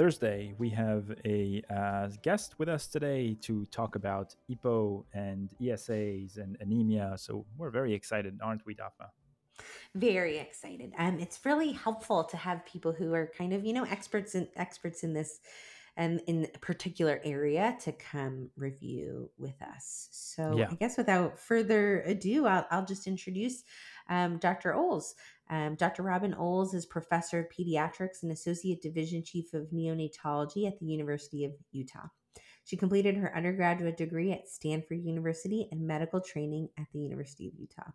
Thursday. We have a uh, guest with us today to talk about EPO and ESAs and anemia. So we're very excited, aren't we, Daphna? Very excited. Um, it's really helpful to have people who are kind of, you know, experts in experts in this and in a particular area to come review with us. So Yeah. I guess without further ado, I'll, I'll just introduce um, Dr. Ohls. Um, Dr. Robin Ohls is professor of pediatrics and associate division chief of neonatology at the University of Utah. She completed her undergraduate degree at Stanford University and medical training at the University of Utah.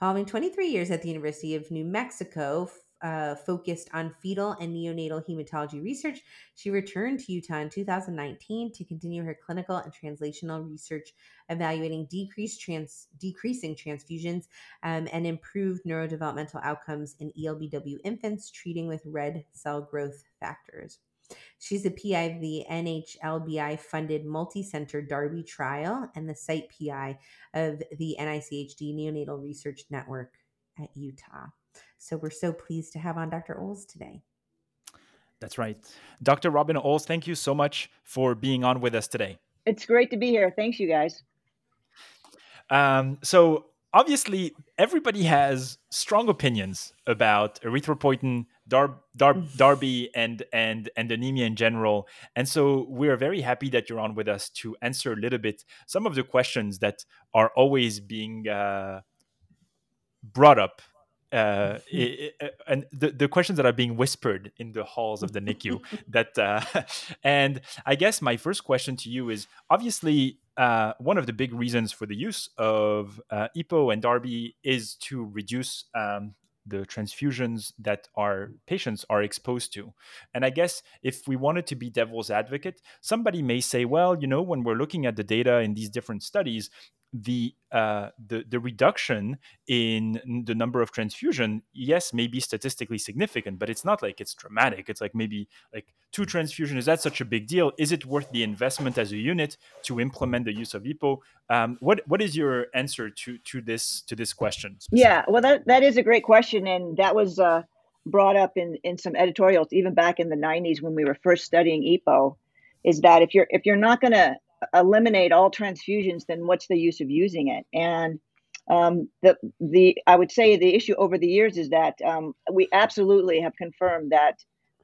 Following 23 years at the University of New Mexico, uh, focused on fetal and neonatal hematology research, she returned to Utah in 2019 to continue her clinical and translational research evaluating decreased trans- decreasing transfusions um, and improved neurodevelopmental outcomes in ELBW infants treating with red cell growth factors. She's the PI of the NHLBI funded multi center Darby trial and the site PI of the NICHD Neonatal Research Network at Utah. So we're so pleased to have on Dr. Ohls today. That's right. Dr. Robin Ohls, thank you so much for being on with us today. It's great to be here. Thanks, you guys. Um, so obviously, everybody has strong opinions about erythropoietin, dar- dar- Darby, and and and anemia in general. And so we're very happy that you're on with us to answer a little bit some of the questions that are always being uh, brought up. Uh, i- i- and the, the questions that are being whispered in the halls of the NICU that uh, and I guess my first question to you is obviously uh, one of the big reasons for the use of uh, EPO and Darby is to reduce um, the transfusions that our patients are exposed to. And I guess if we wanted to be devil's advocate, somebody may say, well, you know, when we're looking at the data in these different studies, the uh, the the reduction in the number of transfusion, yes, may be statistically significant, but it's not like it's dramatic. It's like maybe like two transfusion. Is that such a big deal? Is it worth the investment as a unit to implement the use of EPO? Um, what what is your answer to to this to this question? Yeah, well, that that is a great question, and that was uh, brought up in in some editorials even back in the '90s when we were first studying EPO. Is that if you're if you're not going to eliminate all transfusions, then what's the use of using it? And um, the the I would say the issue over the years is that um, we absolutely have confirmed that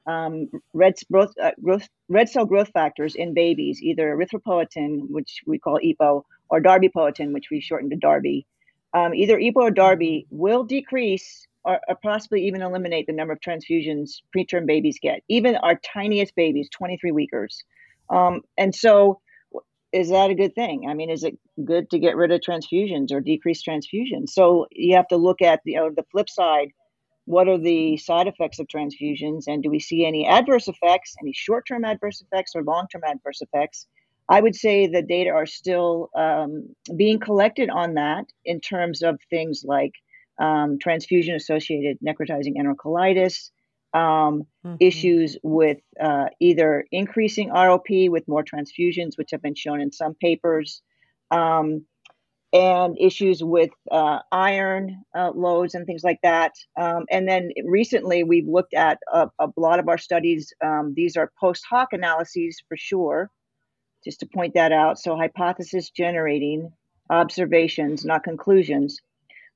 um, red growth, uh, growth red cell growth factors in babies, either erythropoietin, which we call EPO, or darbepoetin, which we shortened to Darby, um, either EPO or Darby will decrease or, or possibly even eliminate the number of transfusions preterm babies get, even our tiniest babies, 23 weekers. Um, and so, is that a good thing? I mean, is it good to get rid of transfusions or decrease transfusions? So you have to look at you know the flip side. What are the side effects of transfusions, and do we see any adverse effects, any short-term adverse effects or long-term adverse effects? I would say the data are still um, being collected on that in terms of things like um, transfusion associated necrotizing enterocolitis, um, Mhm. issues with uh, either increasing ROP with more transfusions, which have been shown in some papers, um, and issues with uh, iron uh, loads and things like that. Um, and then recently, we've looked at a, a lot of our studies. Um, these are post hoc analyses for sure, just to point that out. So, hypothesis generating observations, not conclusions.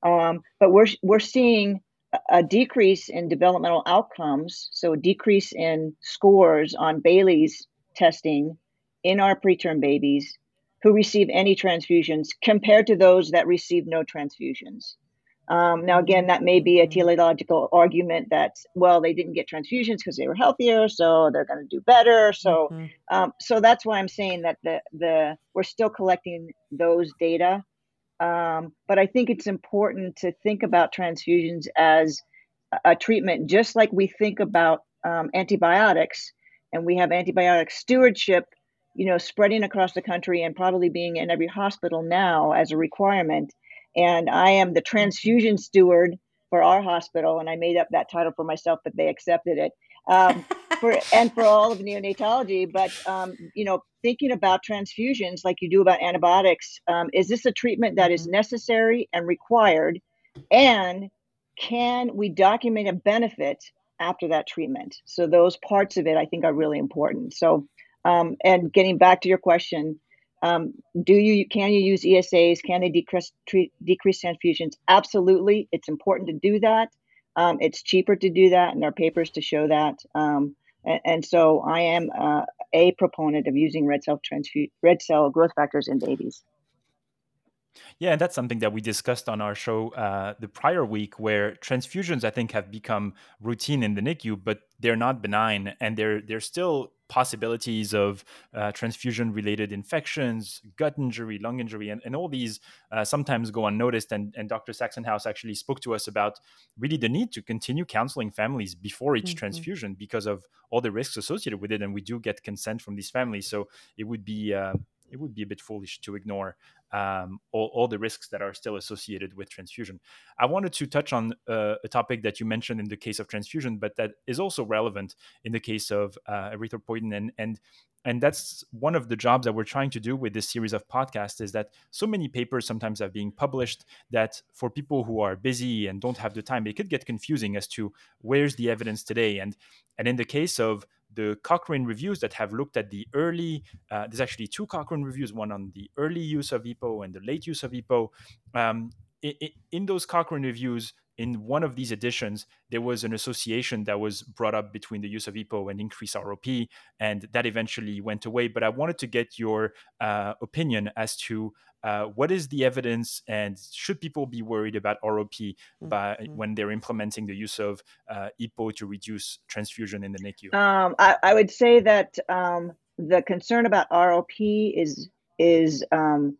Um, but we're we're seeing a- decrease in developmental outcomes, so a decrease in scores on Bayley's testing in our preterm babies who receive any transfusions compared to those that receive no transfusions. Um, now, again, that may be a teleological argument that well, they didn't get transfusions because they were healthier, so they're going to do better. So, Mhm. um, so that's why I'm saying that the the we're still collecting those data. Um, but I think it's important to think about transfusions as a- treatment, just like we think about um, antibiotics. and we have antibiotic stewardship, you know, spreading across the country and probably being in every hospital now as a requirement. And I am the transfusion steward for our hospital, and I made up that title for myself, but they accepted it. Um, for and for all of neonatology, but um, you know, thinking about transfusions like you do about antibiotics, um, is this a treatment that is mm-hmm. necessary and required, and can we document a benefit after that treatment? So those parts of it, I think, are really important. So, um, and getting back to your question, um, do you can you use ESAs? Can they decrease treat, decrease transfusions? Absolutely, it's important to do that. Um, it's cheaper to do that, and there are papers to show that. Um, and, and, so I am uh, a proponent of using red cell transfu- red cell growth factors in babies. Yeah, and that's something that we discussed on our show uh, the prior week, where transfusions I think have become routine in the NICU, but they're not benign, and they're they're still possibilities of uh, transfusion related infections, gut injury, lung injury, and, and all these uh, sometimes go unnoticed. And, and Dr. Saxonhouse actually spoke to us about really the need to continue counseling families before each mm-hmm. transfusion because of all the risks associated with it. And we do get consent from these families. So it would be. Uh, it would be a bit foolish to ignore um, all, all, the risks that are still associated with transfusion. I wanted to touch on uh, a topic that you mentioned in the case of transfusion, but that is also relevant in the case of uh, erythropoietin. And, and, and that's one of the jobs that we're trying to do with this series of podcasts is that so many papers sometimes are being published that for people who are busy and don't have the time, it could get confusing as to where's the evidence today. And, and in the case of the Cochrane reviews that have looked at the early, uh, there's actually two Cochrane reviews, one on the early use of EPO and the late use of EPO. Um, in, in those Cochrane reviews, in one of these editions, there was an association that was brought up between the use of EPO and increased ROP, and that eventually went away. But I wanted to get your uh, opinion as to uh, what is the evidence, and should people be worried about ROP mm-hmm. by mm-hmm. when they're implementing the use of uh, EPO to reduce transfusion in the NICU? Um, I, I, would say that um, the concern about ROP is is um,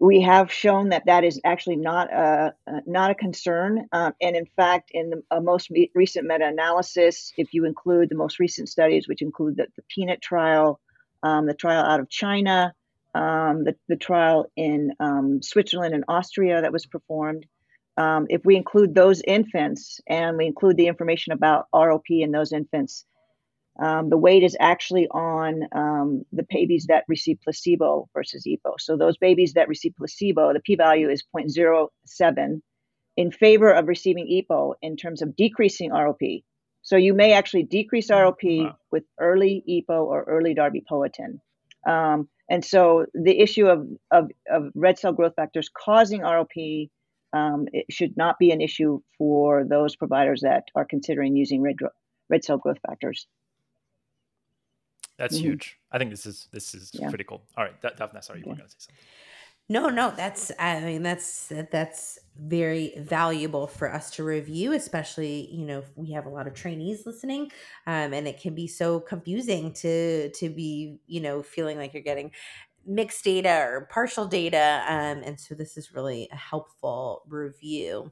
we have shown that that is actually not a not a concern, um, and in fact, in the most recent meta-analysis, if you include the most recent studies, which include the, the PENUT trial, um, the trial out of China, um, the, the trial in um, Switzerland and Austria that was performed. Um, if we include those infants and we include the information about ROP in those infants, um, the weight is actually on um, the babies that receive placebo versus EPO. So those babies that receive placebo, the p-value is 0.07 in favor of receiving EPO in terms of decreasing ROP. So you may actually decrease ROP wow. with early EPO or early darbepoetin. Um, and so the issue of, of, of red cell growth factors causing ROP um, it should not be an issue for those providers that are considering using red, red cell growth factors. That's mm-hmm. huge. I think this is this is yeah. critical. All right, Daphna, sorry, you yeah. were going to say something. No, no, that's I mean that's that's very valuable for us to review, especially you know we have a lot of trainees listening, um, and it can be so confusing to to be you know feeling like you're getting mixed data or partial data, um, and so this is really a helpful review.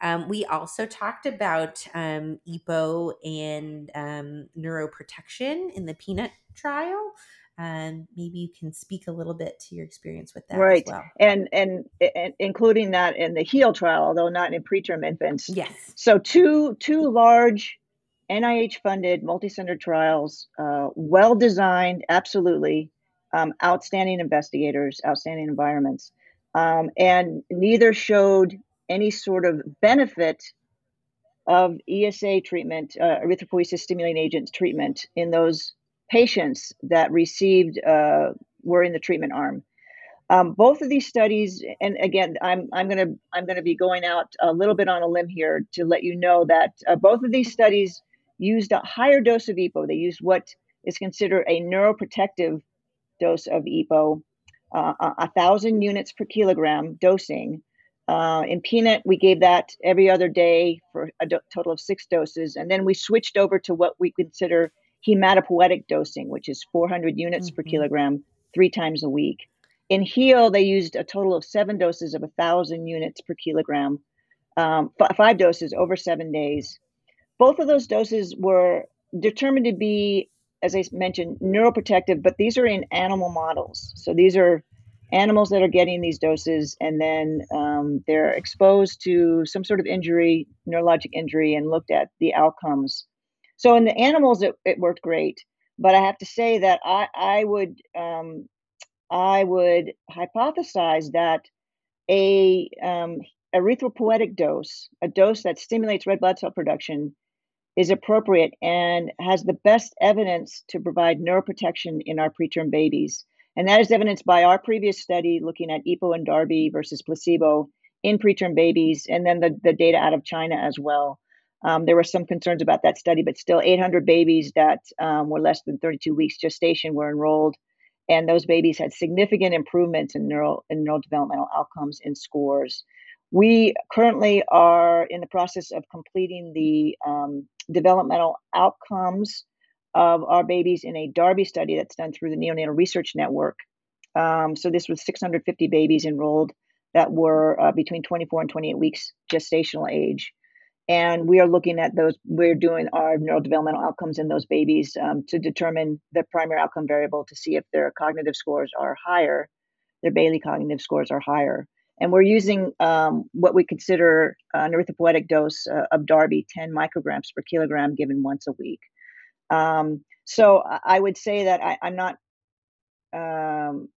Um, we also talked about um, EPO and um, neuroprotection in the PENUT trial and maybe you can speak a little bit to your experience with that right well. and, and and including that in the heal trial although not in preterm infants yes so two two large nih funded multi-center trials uh, well designed absolutely um, outstanding investigators outstanding environments um, and neither showed any sort of benefit of ESA treatment, uh, erythropoiesis stimulating agents treatment in those patients that received uh, were in the treatment arm. Um, both of these studies, and again, I'm I'm gonna I'm gonna be going out a little bit on a limb here to let you know that uh, both of these studies used a higher dose of EPO. They used what is considered a neuroprotective dose of EPO, uh, a thousand units per kilogram dosing. Uh, in PENUT, we gave that every other day for a do- total of six doses, and then we switched over to what we consider hematopoietic dosing, which is 400 units mm-hmm. per kilogram three times a week. In HEAL, they used a total of seven doses of 1,000 units per kilogram, um, f- five doses over seven days. Both of those doses were determined to be as I mentioned, neuroprotective, but these are in animal models. So these are animals that are getting these doses and then um, they're exposed to some sort of injury, neurologic injury, and looked at the outcomes. So in the animals, it, it worked great. But I have to say that I, I would um, I would hypothesize that a um, erythropoietic dose, a dose that stimulates red blood cell production, is appropriate and has the best evidence to provide neuroprotection in our preterm babies. And that is evidenced by our previous study looking at EPO and Darby versus placebo in preterm babies, and then the, the data out of China as well. Um, there were some concerns about that study, but still 800 babies that um, were less than 32 weeks gestation were enrolled. And those babies had significant improvements in neural in neurodevelopmental outcomes and scores. We currently are in the process of completing the um, developmental outcomes of our babies in a Darby study that's done through the Neonatal Research Network. Um, so this was 650 babies enrolled that were uh, between 24 and 28 weeks gestational age. And we are looking at those, we're doing our neurodevelopmental outcomes in those babies um, to determine the primary outcome variable to see if their cognitive scores are higher, their Bayley cognitive scores are higher. And we're using um, what we consider an erythropoietic dose uh, of Darby, 10 micrograms per kilogram given once a week. Um, so I would say that I, am not um,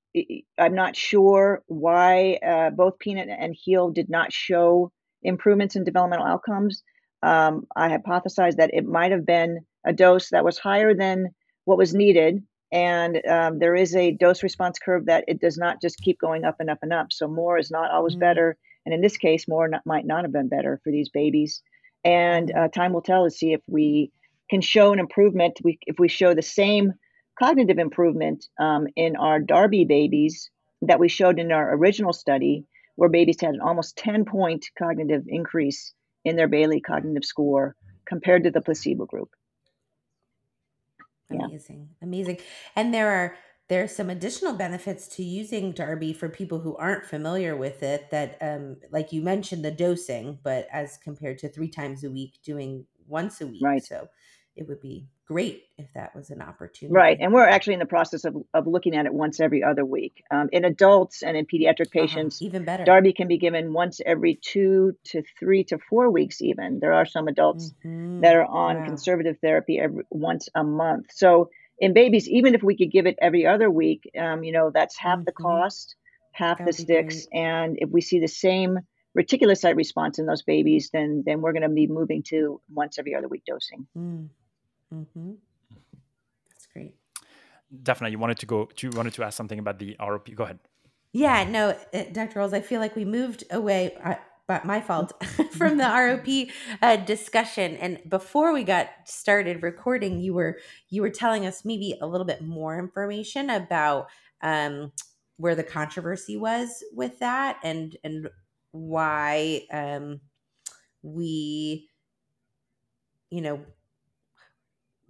I'm not sure why uh, both PENUT and Heal did not show improvements in developmental outcomes. Um, I hypothesized that it might have been a dose that was higher than what was needed, and um, there is a dose response curve that it does not just keep going up and up and up. So more is not always mm better, and in this case, more not, might not have been better for these babies. And mm. uh, time will tell to see if we can show an improvement. We, if we show the same cognitive improvement um, in our darby babies that we showed in our original study, where babies had an almost 10 point cognitive increase in their Bayley cognitive score compared to the placebo group. Amazing, yeah. amazing. And there are there are some additional benefits to using Darby for people who aren't familiar with it. That, um, like you mentioned, the dosing, but as compared to three times a week, doing once a week. Right. So it would be great if that was an opportunity. Right. And we're actually in the process of, of looking at it once every other week. Um, in adults and in pediatric uh-huh, patients, uh-huh. even better. Darby can be given once every two to three to four weeks, even. There are some adults mm-hmm. that are on wow. conservative therapy every, once a month. So in babies, even if we could give it every other week, um, you know, that's half mm-hmm. the cost, half that the sticks. And if we see the same reticulocyte response in those babies, then then we're going to be moving to once every other week dosing. Mm. Mm-hmm. That's great. Definitely, you wanted to go. You wanted to ask something about the ROP. Go ahead. Yeah, no, uh, Dr. Ohls, I feel like we moved away, uh, but my fault, from the ROP uh, discussion. And before we got started recording, you were you were telling us maybe a little bit more information about um, where the controversy was with that, and and why um, we, you know,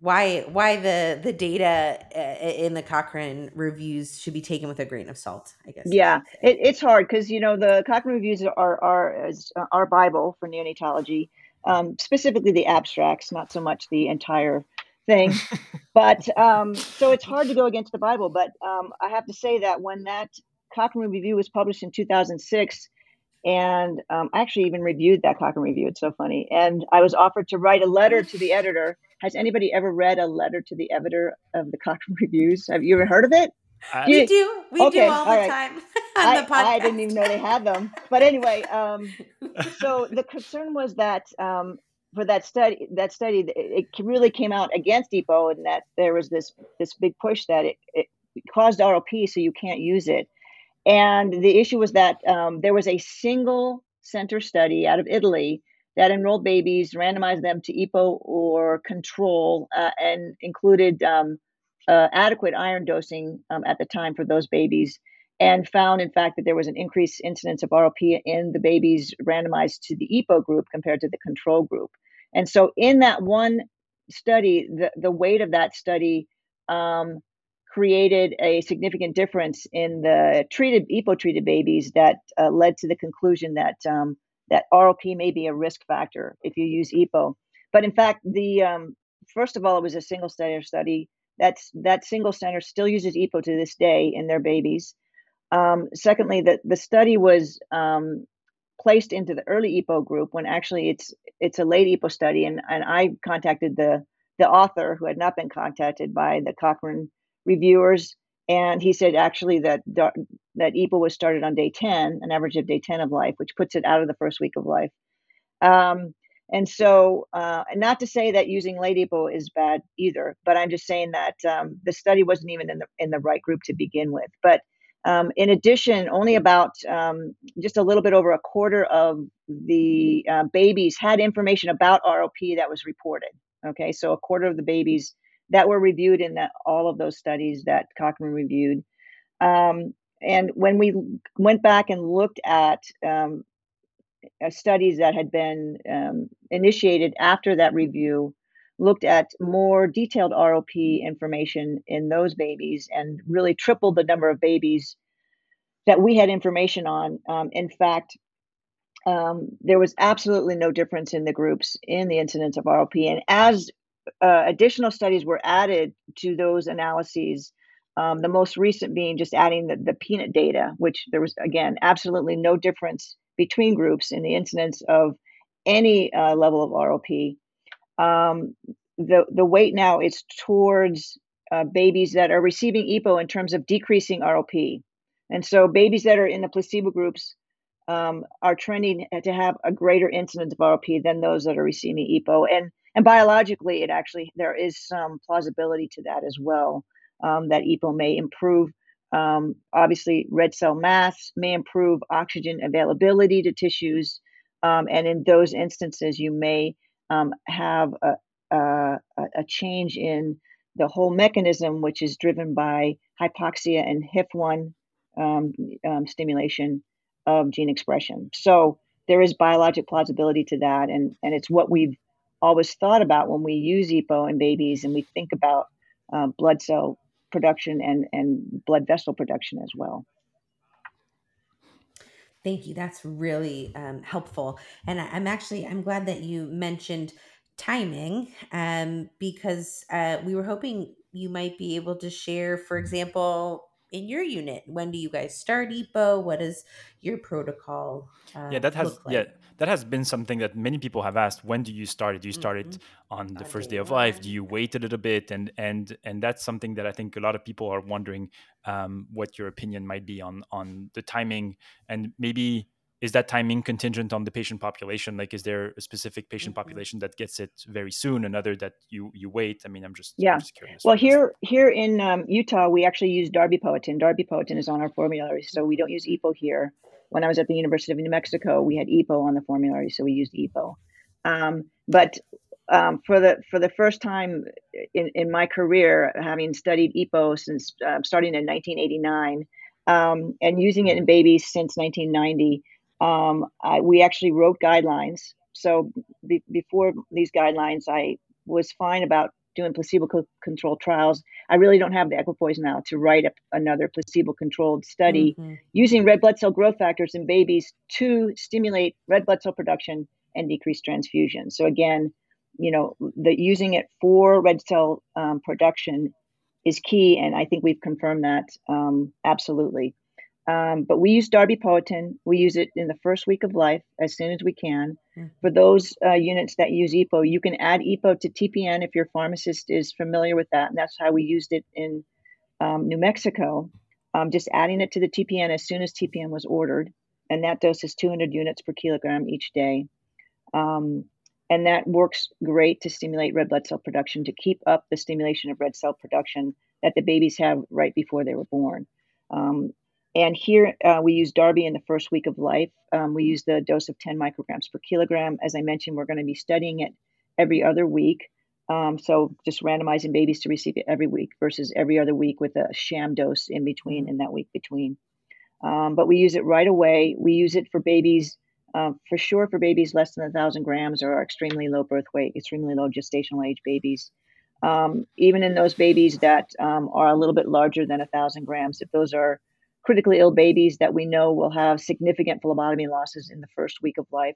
why why the the data uh, in the Cochrane reviews should be taken with a grain of salt. I guess. Yeah, it, it's hard because you know the Cochrane reviews are are uh, our bible for neonatology, um, specifically the abstracts, not so much the entire thing. but um, so it's hard to go against the Bible. But um, I have to say that when that Cochrane review was published in 2006, and um, I actually even reviewed that Cochrane review. It's so funny. And I was offered to write a letter to the editor. Has anybody ever read a letter to the editor of the Cochrane reviews? Have you ever heard of it? Uh, we do. We okay, do all, all the right. time I, I, didn't even know they had them. But anyway, um, so the concern was that um, for that study, that study, it really came out against EPO, and that there was this this big push that it, it caused ROP, so you can't use it. And the issue was that um, there was a single center study out of Italy that enrolled babies, randomized them to EPO or control, uh, and included um, uh, adequate iron dosing um, at the time for those babies, and found, in fact, that there was an increased incidence of ROP in the babies randomized to the EPO group compared to the control group. And so, in that one study, the, the weight of that study um, created a significant difference in the treated EPO treated babies that uh, led to the conclusion that um, that ROP may be a risk factor if you use EPO. But in fact, the um, first of all, it was a single study study. that's that single center still uses EPO to this day in their babies. Um, secondly, that the study was um, placed into the early EPO group when actually it's it's a late EPO study, and and I contacted the the author who had not been contacted by the Cochrane reviewers, and he said actually that that EPO was started on day ten, an average of day ten of life, which puts it out of the first week of life. Um, and so, uh, not to say that using late EPO is bad either, but I'm just saying that um, the study wasn't even in the in the right group to begin with. But um, in addition, only about um, just a little bit over a quarter of the uh, babies had information about ROP that was reported. Okay, so a quarter of the babies that were reviewed in all of those studies that Cochrane reviewed. Um, and when we went back and looked at um, uh, studies that had been um, initiated after that review, looked at more detailed ROP information in those babies and really tripled the number of babies that we had information on. Um, in fact, um, there was absolutely no difference in the groups in the incidence of ROP. And as uh, additional studies were added to those analyses, um, the most recent being just adding the, the PENUT data, which there was, again, absolutely no difference between groups in the incidence of any uh, level of ROP um, the the weight now is towards uh, babies that are receiving EPO in terms of decreasing ROP, and so babies that are in the placebo groups um, are trending to have a greater incidence of ROP than those that are receiving EPO, and and biologically, it actually there is some plausibility to that as well. Um, that EPO may improve. Um, obviously, red cell mass may improve oxygen availability to tissues, um, and in those instances, you may um, have a, a, a, change in the whole mechanism, which is driven by hypoxia and HIF1 um, um, stimulation of gene expression. So there is biologic plausibility to that, and, and it's what we've always thought about when we use EPO in babies and we think about uh, blood cell production and, and blood vessel production as well. Thank you. That's really um, helpful. And I, am actually I'm glad that you mentioned timing um, because uh, we were hoping you might be able to share, for example, in your unit, when do you guys start EPO? What is your protocol? Uh, yeah, that has like? yeah that has been something that many people have asked when do you start it? Do you start mm-hmm. it on the first day of life? Do you wait a little bit? And and and that's something that i think a lot of people are wondering um, what your opinion might be on on the timing. And maybe is that timing contingent on the patient population? Like is there a specific patient mm-hmm. population that gets it very soon another that you you wait? I mean i'm just yeah. I'm just curious well here here in um, utah we actually use darbepoetin darbepoetin is on our formulary so we don't use epo here when I was at the University of New Mexico, we had EPO on the formulary, so we used EPO. Um, but um, for the for the first time in, in my career, having studied EPO since uh, starting in 1989 um, and using it in babies since 1990, um, I, we actually wrote guidelines. So be, before these guidelines, I was fine about doing placebo controlled trials. I really don't have the equipoise now to write up another placebo controlled study mm-hmm. using red blood cell growth factors in babies to stimulate red blood cell production and decrease transfusion. So again, you know, the using it for red cell um, production is key, and I think we've confirmed that um, absolutely. Um, but we use darbepoetin. We use it in the first week of life as soon as we can. Mm-hmm. For those uh, units that use EPO, you can add EPO to TPN if your pharmacist is familiar with that. And that's how we used it in um, New Mexico, um, just adding it to the TPN as soon as TPN was ordered. And that dose is 200 units per kilogram each day. Um, and that works great to stimulate red blood cell production, to keep up the stimulation of red cell production that the babies have right before they were born. Um, and here uh, we use Darby in the first week of life. Um, we use the dose of 10 micrograms per kilogram. As I mentioned, we're going to be studying it every other week. Um, so just randomizing babies to receive it every week versus every other week with a sham dose in between in that week between. Um, but we use it right away. We use it for babies, uh, for sure, for babies less than a thousand grams or extremely low birth weight, extremely low gestational age babies. Um, even in those babies that um, are a little bit larger than a thousand grams, if those are critically ill babies that we know will have significant phlebotomy losses in the first week of life.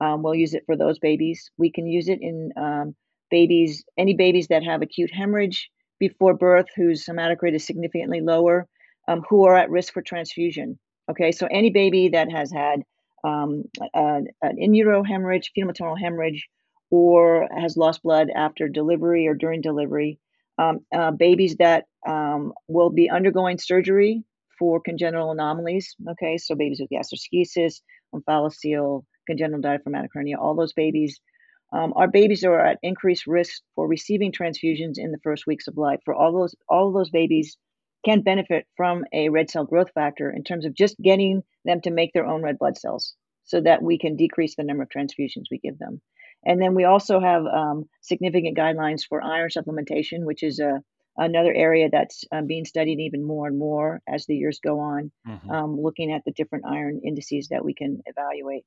Um, we'll use it for those babies. We can use it in um, babies, any babies that have acute hemorrhage before birth whose hematocrit is significantly lower, um, who are at risk for transfusion. Okay, so any baby that has had um, an in utero hemorrhage, fetal maternal hemorrhage, or has lost blood after delivery or during delivery, um, uh, babies that um, will be undergoing surgery for congenital anomalies. Okay, so babies with gastroschisis, omphalocele, congenital diaphragmatic hernia, all those babies. Um, our babies are at increased risk for receiving transfusions in the first weeks of life. For all those, all those babies can benefit from a red cell growth factor in terms of just getting them to make their own red blood cells, so that we can decrease the number of transfusions we give them. And then we also have um, significant guidelines for iron supplementation, which is a another area that's um, being studied even more and more as the years go on, mm-hmm. um, looking at the different iron indices that we can evaluate.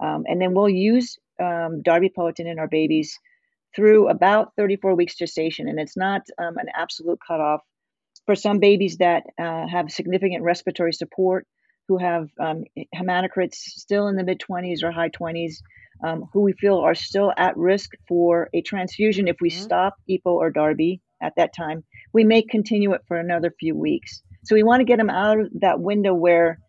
Um, and then we'll use um, darbepoetin in our babies through about 34 weeks gestation. And it's not um, an absolute cutoff. For some babies that uh, have significant respiratory support, who have um, hematocrits still in the mid 20s or high 20s, um, who we feel are still at risk for a transfusion if we mm-hmm. stop EPO or Darby at that time, we may continue it for another few weeks. So we want to get them out of that window where,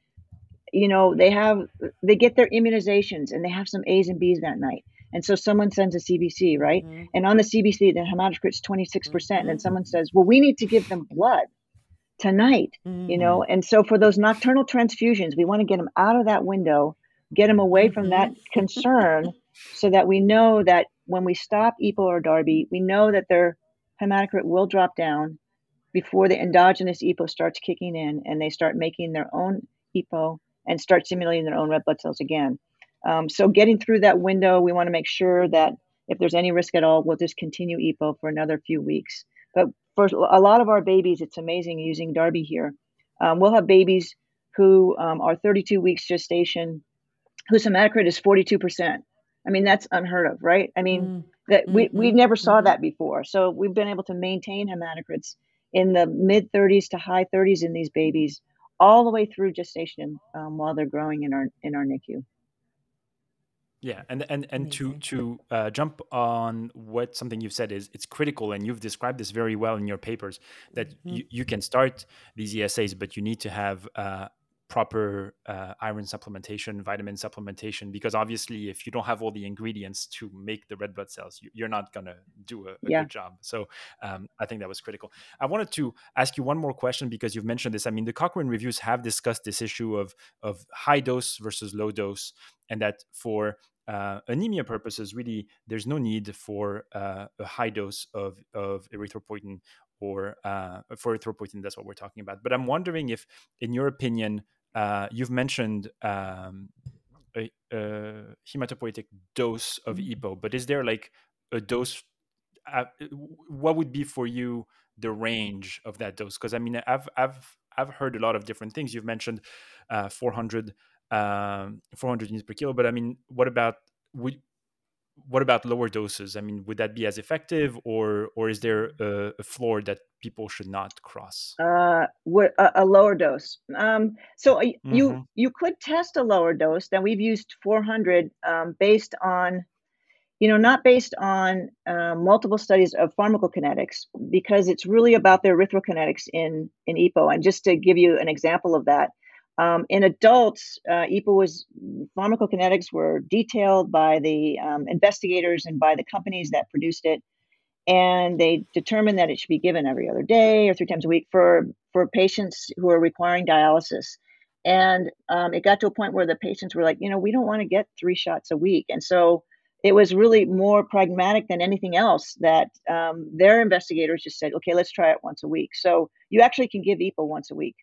you know, they have they get their immunizations and they have some A's and B's that night. And so someone sends a CBC, right? Mm-hmm. And on the CBC, the hematocrit is 26%. percent mm-hmm. And someone says, well, we need to give them blood tonight, mm-hmm. you know? And so for those nocturnal transfusions, we want to get them out of that window, get them away from that mm-hmm. concern so that we know that when we stop EPO or Darby, we know that they're hematocrit will drop down before the endogenous EPO starts kicking in and they start making their own EPO and start stimulating their own red blood cells again. Um, so getting through that window, we want to make sure that if there's any risk at all, we'll just continue EPO for another few weeks. But for a lot of our babies, it's amazing using Darby here. Um, we'll have babies who um, are 32 weeks gestation, whose hematocrit is 42%. I mean, that's unheard of, right? I mean, mm that we, mm-hmm. we never saw mm-hmm. that before. So we've been able to maintain hematocrits in the mid 30s to high 30s in these babies all the way through gestation um, while they're growing in our in our NICU. Yeah, and and and to to uh, jump on what something you've said is it's critical, and you've described this very well in your papers that mm-hmm. you, you can start these ESAs, but you need to have uh, proper uh, iron supplementation, vitamin supplementation, because obviously, if you don't have all the ingredients to make the red blood cells, you, are not going to do a, a yeah. good job. So um, I think that was critical. I wanted to ask you one more question because you've mentioned this. I mean, the Cochrane reviews have discussed this issue of of high dose versus low dose, and that for uh, anemia purposes, really, there's no need for uh, a high dose of, of erythropoietin or uh, for erythropoietin. That's what we're talking about. But I'm wondering if, in your opinion, uh, you've mentioned um, a, a, hematopoietic dose of mm-hmm. EPO, but is there like a dose? Uh, what would be for you the range of that dose? Because I mean, I've I've I've heard a lot of different things. You've mentioned uh, 400 um, 400 units per kilo, but I mean, what about would what about lower doses? I mean, would that be as effective, or or is there a, a floor that people should not cross? Uh, a, a lower dose. Um, so mm-hmm. you you could test a lower dose. Then we've used 400 um, based on, you know, not based on uh, multiple studies of pharmacokinetics, because it's really about the erythrokinetics in in EPO. And just to give you an example of that, um, in adults, uh, was pharmacokinetics were detailed by the um, investigators and by the companies that produced it, and they determined that it should be given every other day or three times a week for for patients who are requiring dialysis. And um, it got to a point where the patients were like, you know, we don't want to get three shots a week, and so it was really more pragmatic than anything else that um, their investigators just said, okay, let's try it once a week. So you actually can give EPO once a week.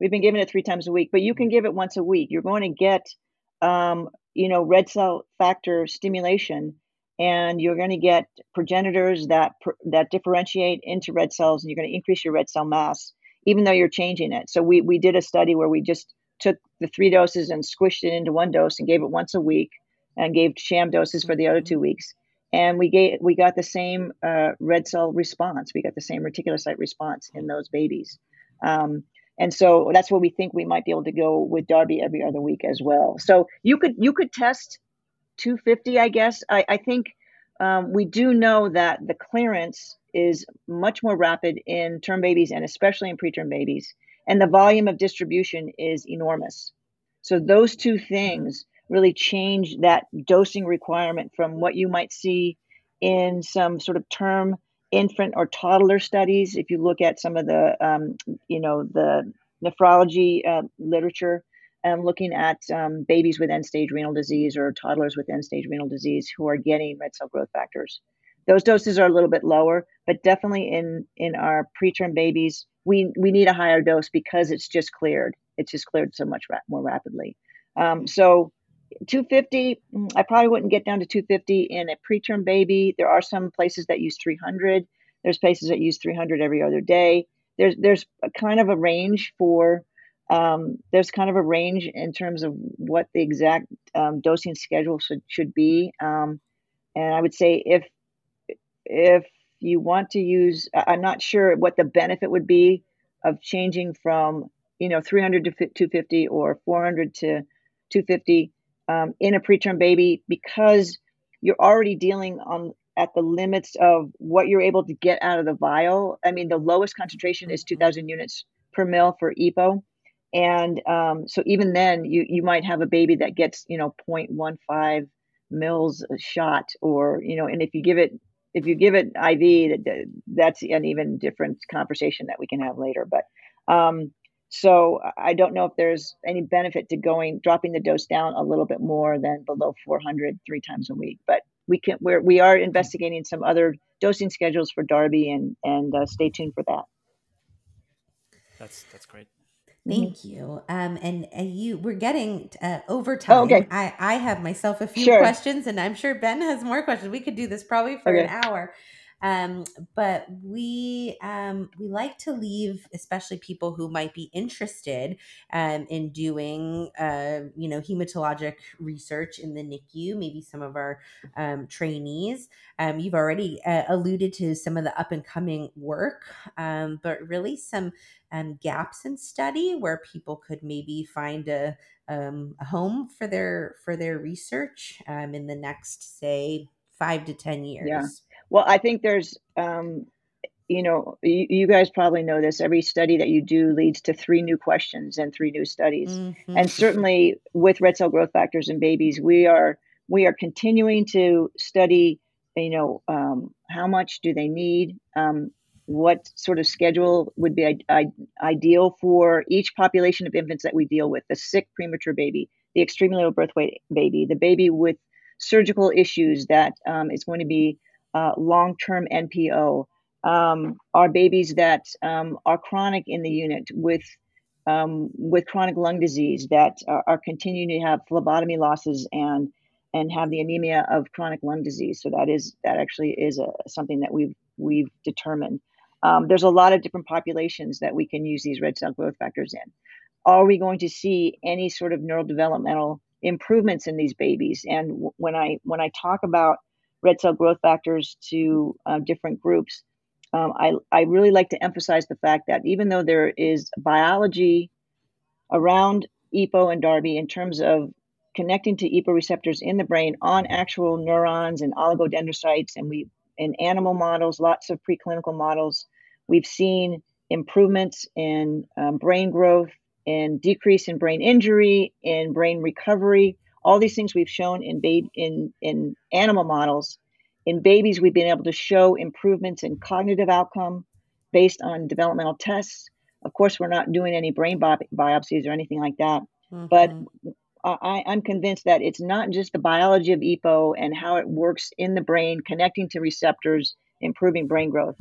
We've been giving it three times a week, but you can give it once a week. You're going to get, um, you know, red cell factor stimulation, and you're going to get progenitors that that differentiate into red cells, and you're going to increase your red cell mass, even though you're changing it. So we we did a study where we just took the three doses and squished it into one dose and gave it once a week, and gave sham doses for the other two weeks and we gave we got the same uh, red cell response. We got the same reticulocyte response in those babies. Um, and so that's where we think we might be able to go with Darby every other week as well. So you could you could test 250, I guess. I, I think um, we do know that the clearance is much more rapid in term babies and especially in preterm babies. And the volume of distribution is enormous. So those two things really change that dosing requirement from what you might see in some sort of term infant or toddler studies. If you look at some of the, um, you know, the nephrology uh, literature, and looking at um, babies with end-stage renal disease or toddlers with end-stage renal disease who are getting red cell growth factors. Those doses are a little bit lower, but definitely in in our preterm babies, we we need a higher dose because it's just cleared. It's just cleared so much ra- more rapidly. Um, so 250, mm, I probably wouldn't get down to 250 in a preterm baby. There are some places that use 300. There's places that use 300 every other day. There's there's a kind of a range for um, there's kind of a range in terms of what the exact um, dosing schedule should should be. Um, and I would say if if you want to use, I'm not sure what the benefit would be of changing from you know 300 to 250 or 400 to 250 um, in a preterm baby because you're already dealing on at the limits of what you're able to get out of the vial. I mean, the lowest concentration is 2,000 units per mil for EPO. And um, so even then, you, you might have a baby that gets, you know, 0.15 mils a shot or, you know, and if you give it, if you give it IV, that, that's an even different conversation that we can have later. But um, so I don't know if there's any benefit to going dropping the dose down a little bit more than below 400 three times a week. But we can we're, we are investigating some other dosing schedules for Darby and and uh, stay tuned for that. That's that's great. Thank you. Um, and uh, you, we're getting uh, over time. Oh, okay. I, I have myself a few Sure. questions, and I'm sure Ben has more questions. We could do this probably for an hour. Um, but we um, we like to leave, especially people who might be interested um, in doing, uh, you know, hematologic research in the NICU. Maybe some of our um, trainees. Um, you've already uh, alluded to some of the up and coming work, um, but really some um, gaps in study where people could maybe find a, um, a home for their for their research um, in the next, say, five to ten years. Yeah. Well, I think there's, um, you know, you, you guys probably know this. Every study that you do leads to three new questions and three new studies. Mhm. And certainly with red cell growth factors in babies, we are we are continuing to study. You know, um, how much do they need? Um, what sort of schedule would be I- I- ideal for each population of infants that we deal with? The sick premature baby, the extremely low birth weight baby, the baby with surgical issues that um, is going to be uh, long-term NPO, um, are babies that um, are chronic in the unit with um, with chronic lung disease that are, are continuing to have phlebotomy losses and and have the anemia of chronic lung disease. So that is that actually is a, something that we've we've determined. Um, there's a lot of different populations that we can use these red cell growth factors in. Are we going to see any sort of neurodevelopmental improvements in these babies? And w- when I when I talk about red cell growth factors to uh, different groups, um, I, I really like to emphasize the fact that even though there is biology around EPO and Darby in terms of connecting to EPO receptors in the brain on actual neurons and oligodendrocytes, and we in animal models, lots of preclinical models, we've seen improvements in um, brain growth, in decrease in brain injury, in brain recovery. All these things we've shown in baby in in animal models. In babies, we've been able to show improvements in cognitive outcome based on developmental tests. Of course, we're not doing any brain bi- biopsies or anything like that, but Mhm. I, I'm convinced that it's not just the biology of EPO and how it works in the brain, connecting to receptors, improving brain growth.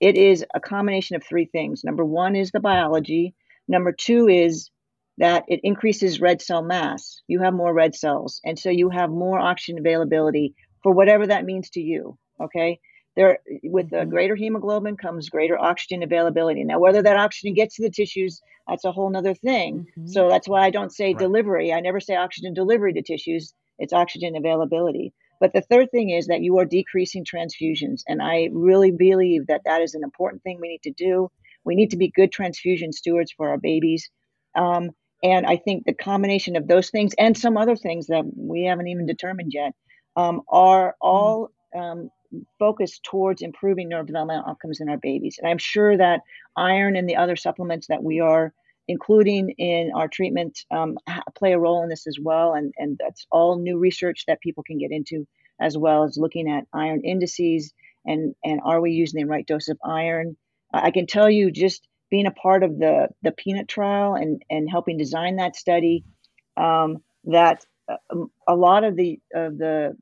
It is a combination of three things. Number one is the biology. Number two is that it increases red cell mass. You have more red cells, and so you have more oxygen availability for whatever that means to you. Okay. There, with the Mhm. greater hemoglobin comes greater oxygen availability. Now, whether that oxygen gets to the tissues, that's a whole other thing. Mhm. So that's why I don't say Right. delivery. I never say oxygen delivery to tissues. It's oxygen availability. But the third thing is that you are decreasing transfusions. And I really believe that that is an important thing we need to do. We need to be good transfusion stewards for our babies. Um, and I think the combination of those things and some other things that we haven't even determined yet um, are all um, focused towards improving neurodevelopmental outcomes in our babies. And I'm sure that iron and the other supplements that we are including in our treatment um, play a role in this as well. And, and that's all new research that people can get into, as well as looking at iron indices and, and are we using the right dose of iron. I can tell you just being a part of the, the PENUT trial and, and helping design that study um, that um, a lot of the of the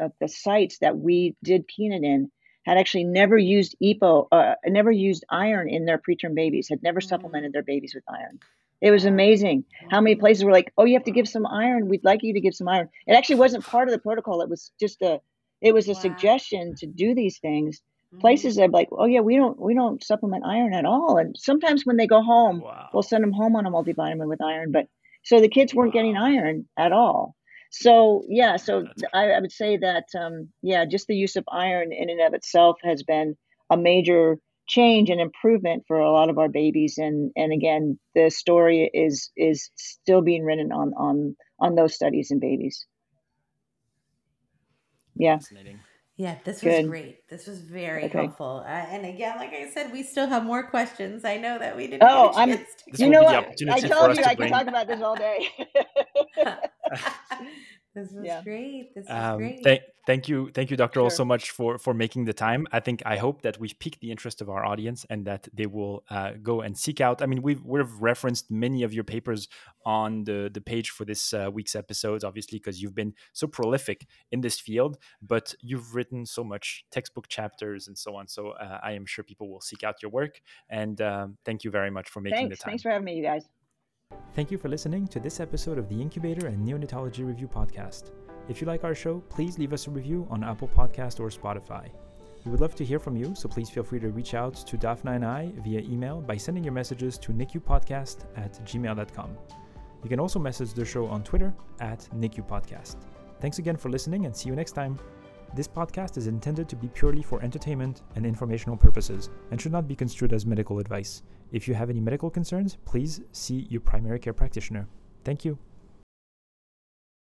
of the sites that we did PENUT in had actually never used EPO, uh, never used iron in their preterm babies, had never mm. supplemented their babies with iron. It was amazing how many places were like, "Oh, you have to give some iron. We'd like you to give some iron." It actually wasn't part of the protocol. It was just a, it was a wow. suggestion to do these things. Mm-hmm. Places that like, "Oh yeah, we don't we don't supplement iron at all." And sometimes when they go home, wow. we'll send them home on a multivitamin with iron. But so the kids weren't wow. getting iron at all. So yeah, so I, I, would say that um, yeah, just the use of iron in and of itself has been a major change and improvement for a lot of our babies. And and again, the story is is still being written on on on those studies in babies. Yeah. Yeah, this was Good. great. This was very okay. helpful. Uh, and again, like I said, we still have more questions. I know that we didn't. Oh, I'm. You know what? I told you I could talk about this all day. this was yeah. great. This was um, great. Th- thank you, thank you, Doctor, sure. so much for for making the time. I think I hope that we've piqued the interest of our audience and that they will uh, go and seek out. I mean, we've we've referenced many of your papers on the the page for this uh, week's episodes, obviously, because you've been so prolific in this field. But you've written so much textbook chapters and so on. So uh, I am sure people will seek out your work. And um, thank you very much for making Thanks. the time. Thanks for having me, you guys. Thank you for listening to this episode of the Incubator and Neonatology Review podcast. If you like our show, please leave us a review on Apple Podcast or Spotify. We would love to hear from you, so please feel free to reach out to Daphna and I via email by sending your messages to nicupodcast at gmail.com. You can also message the show on Twitter at nicupodcast. Thanks again for listening and see you next time. This podcast is intended to be purely for entertainment and informational purposes and should not be construed as medical advice. If you have any medical concerns, please see your primary care practitioner. Thank you.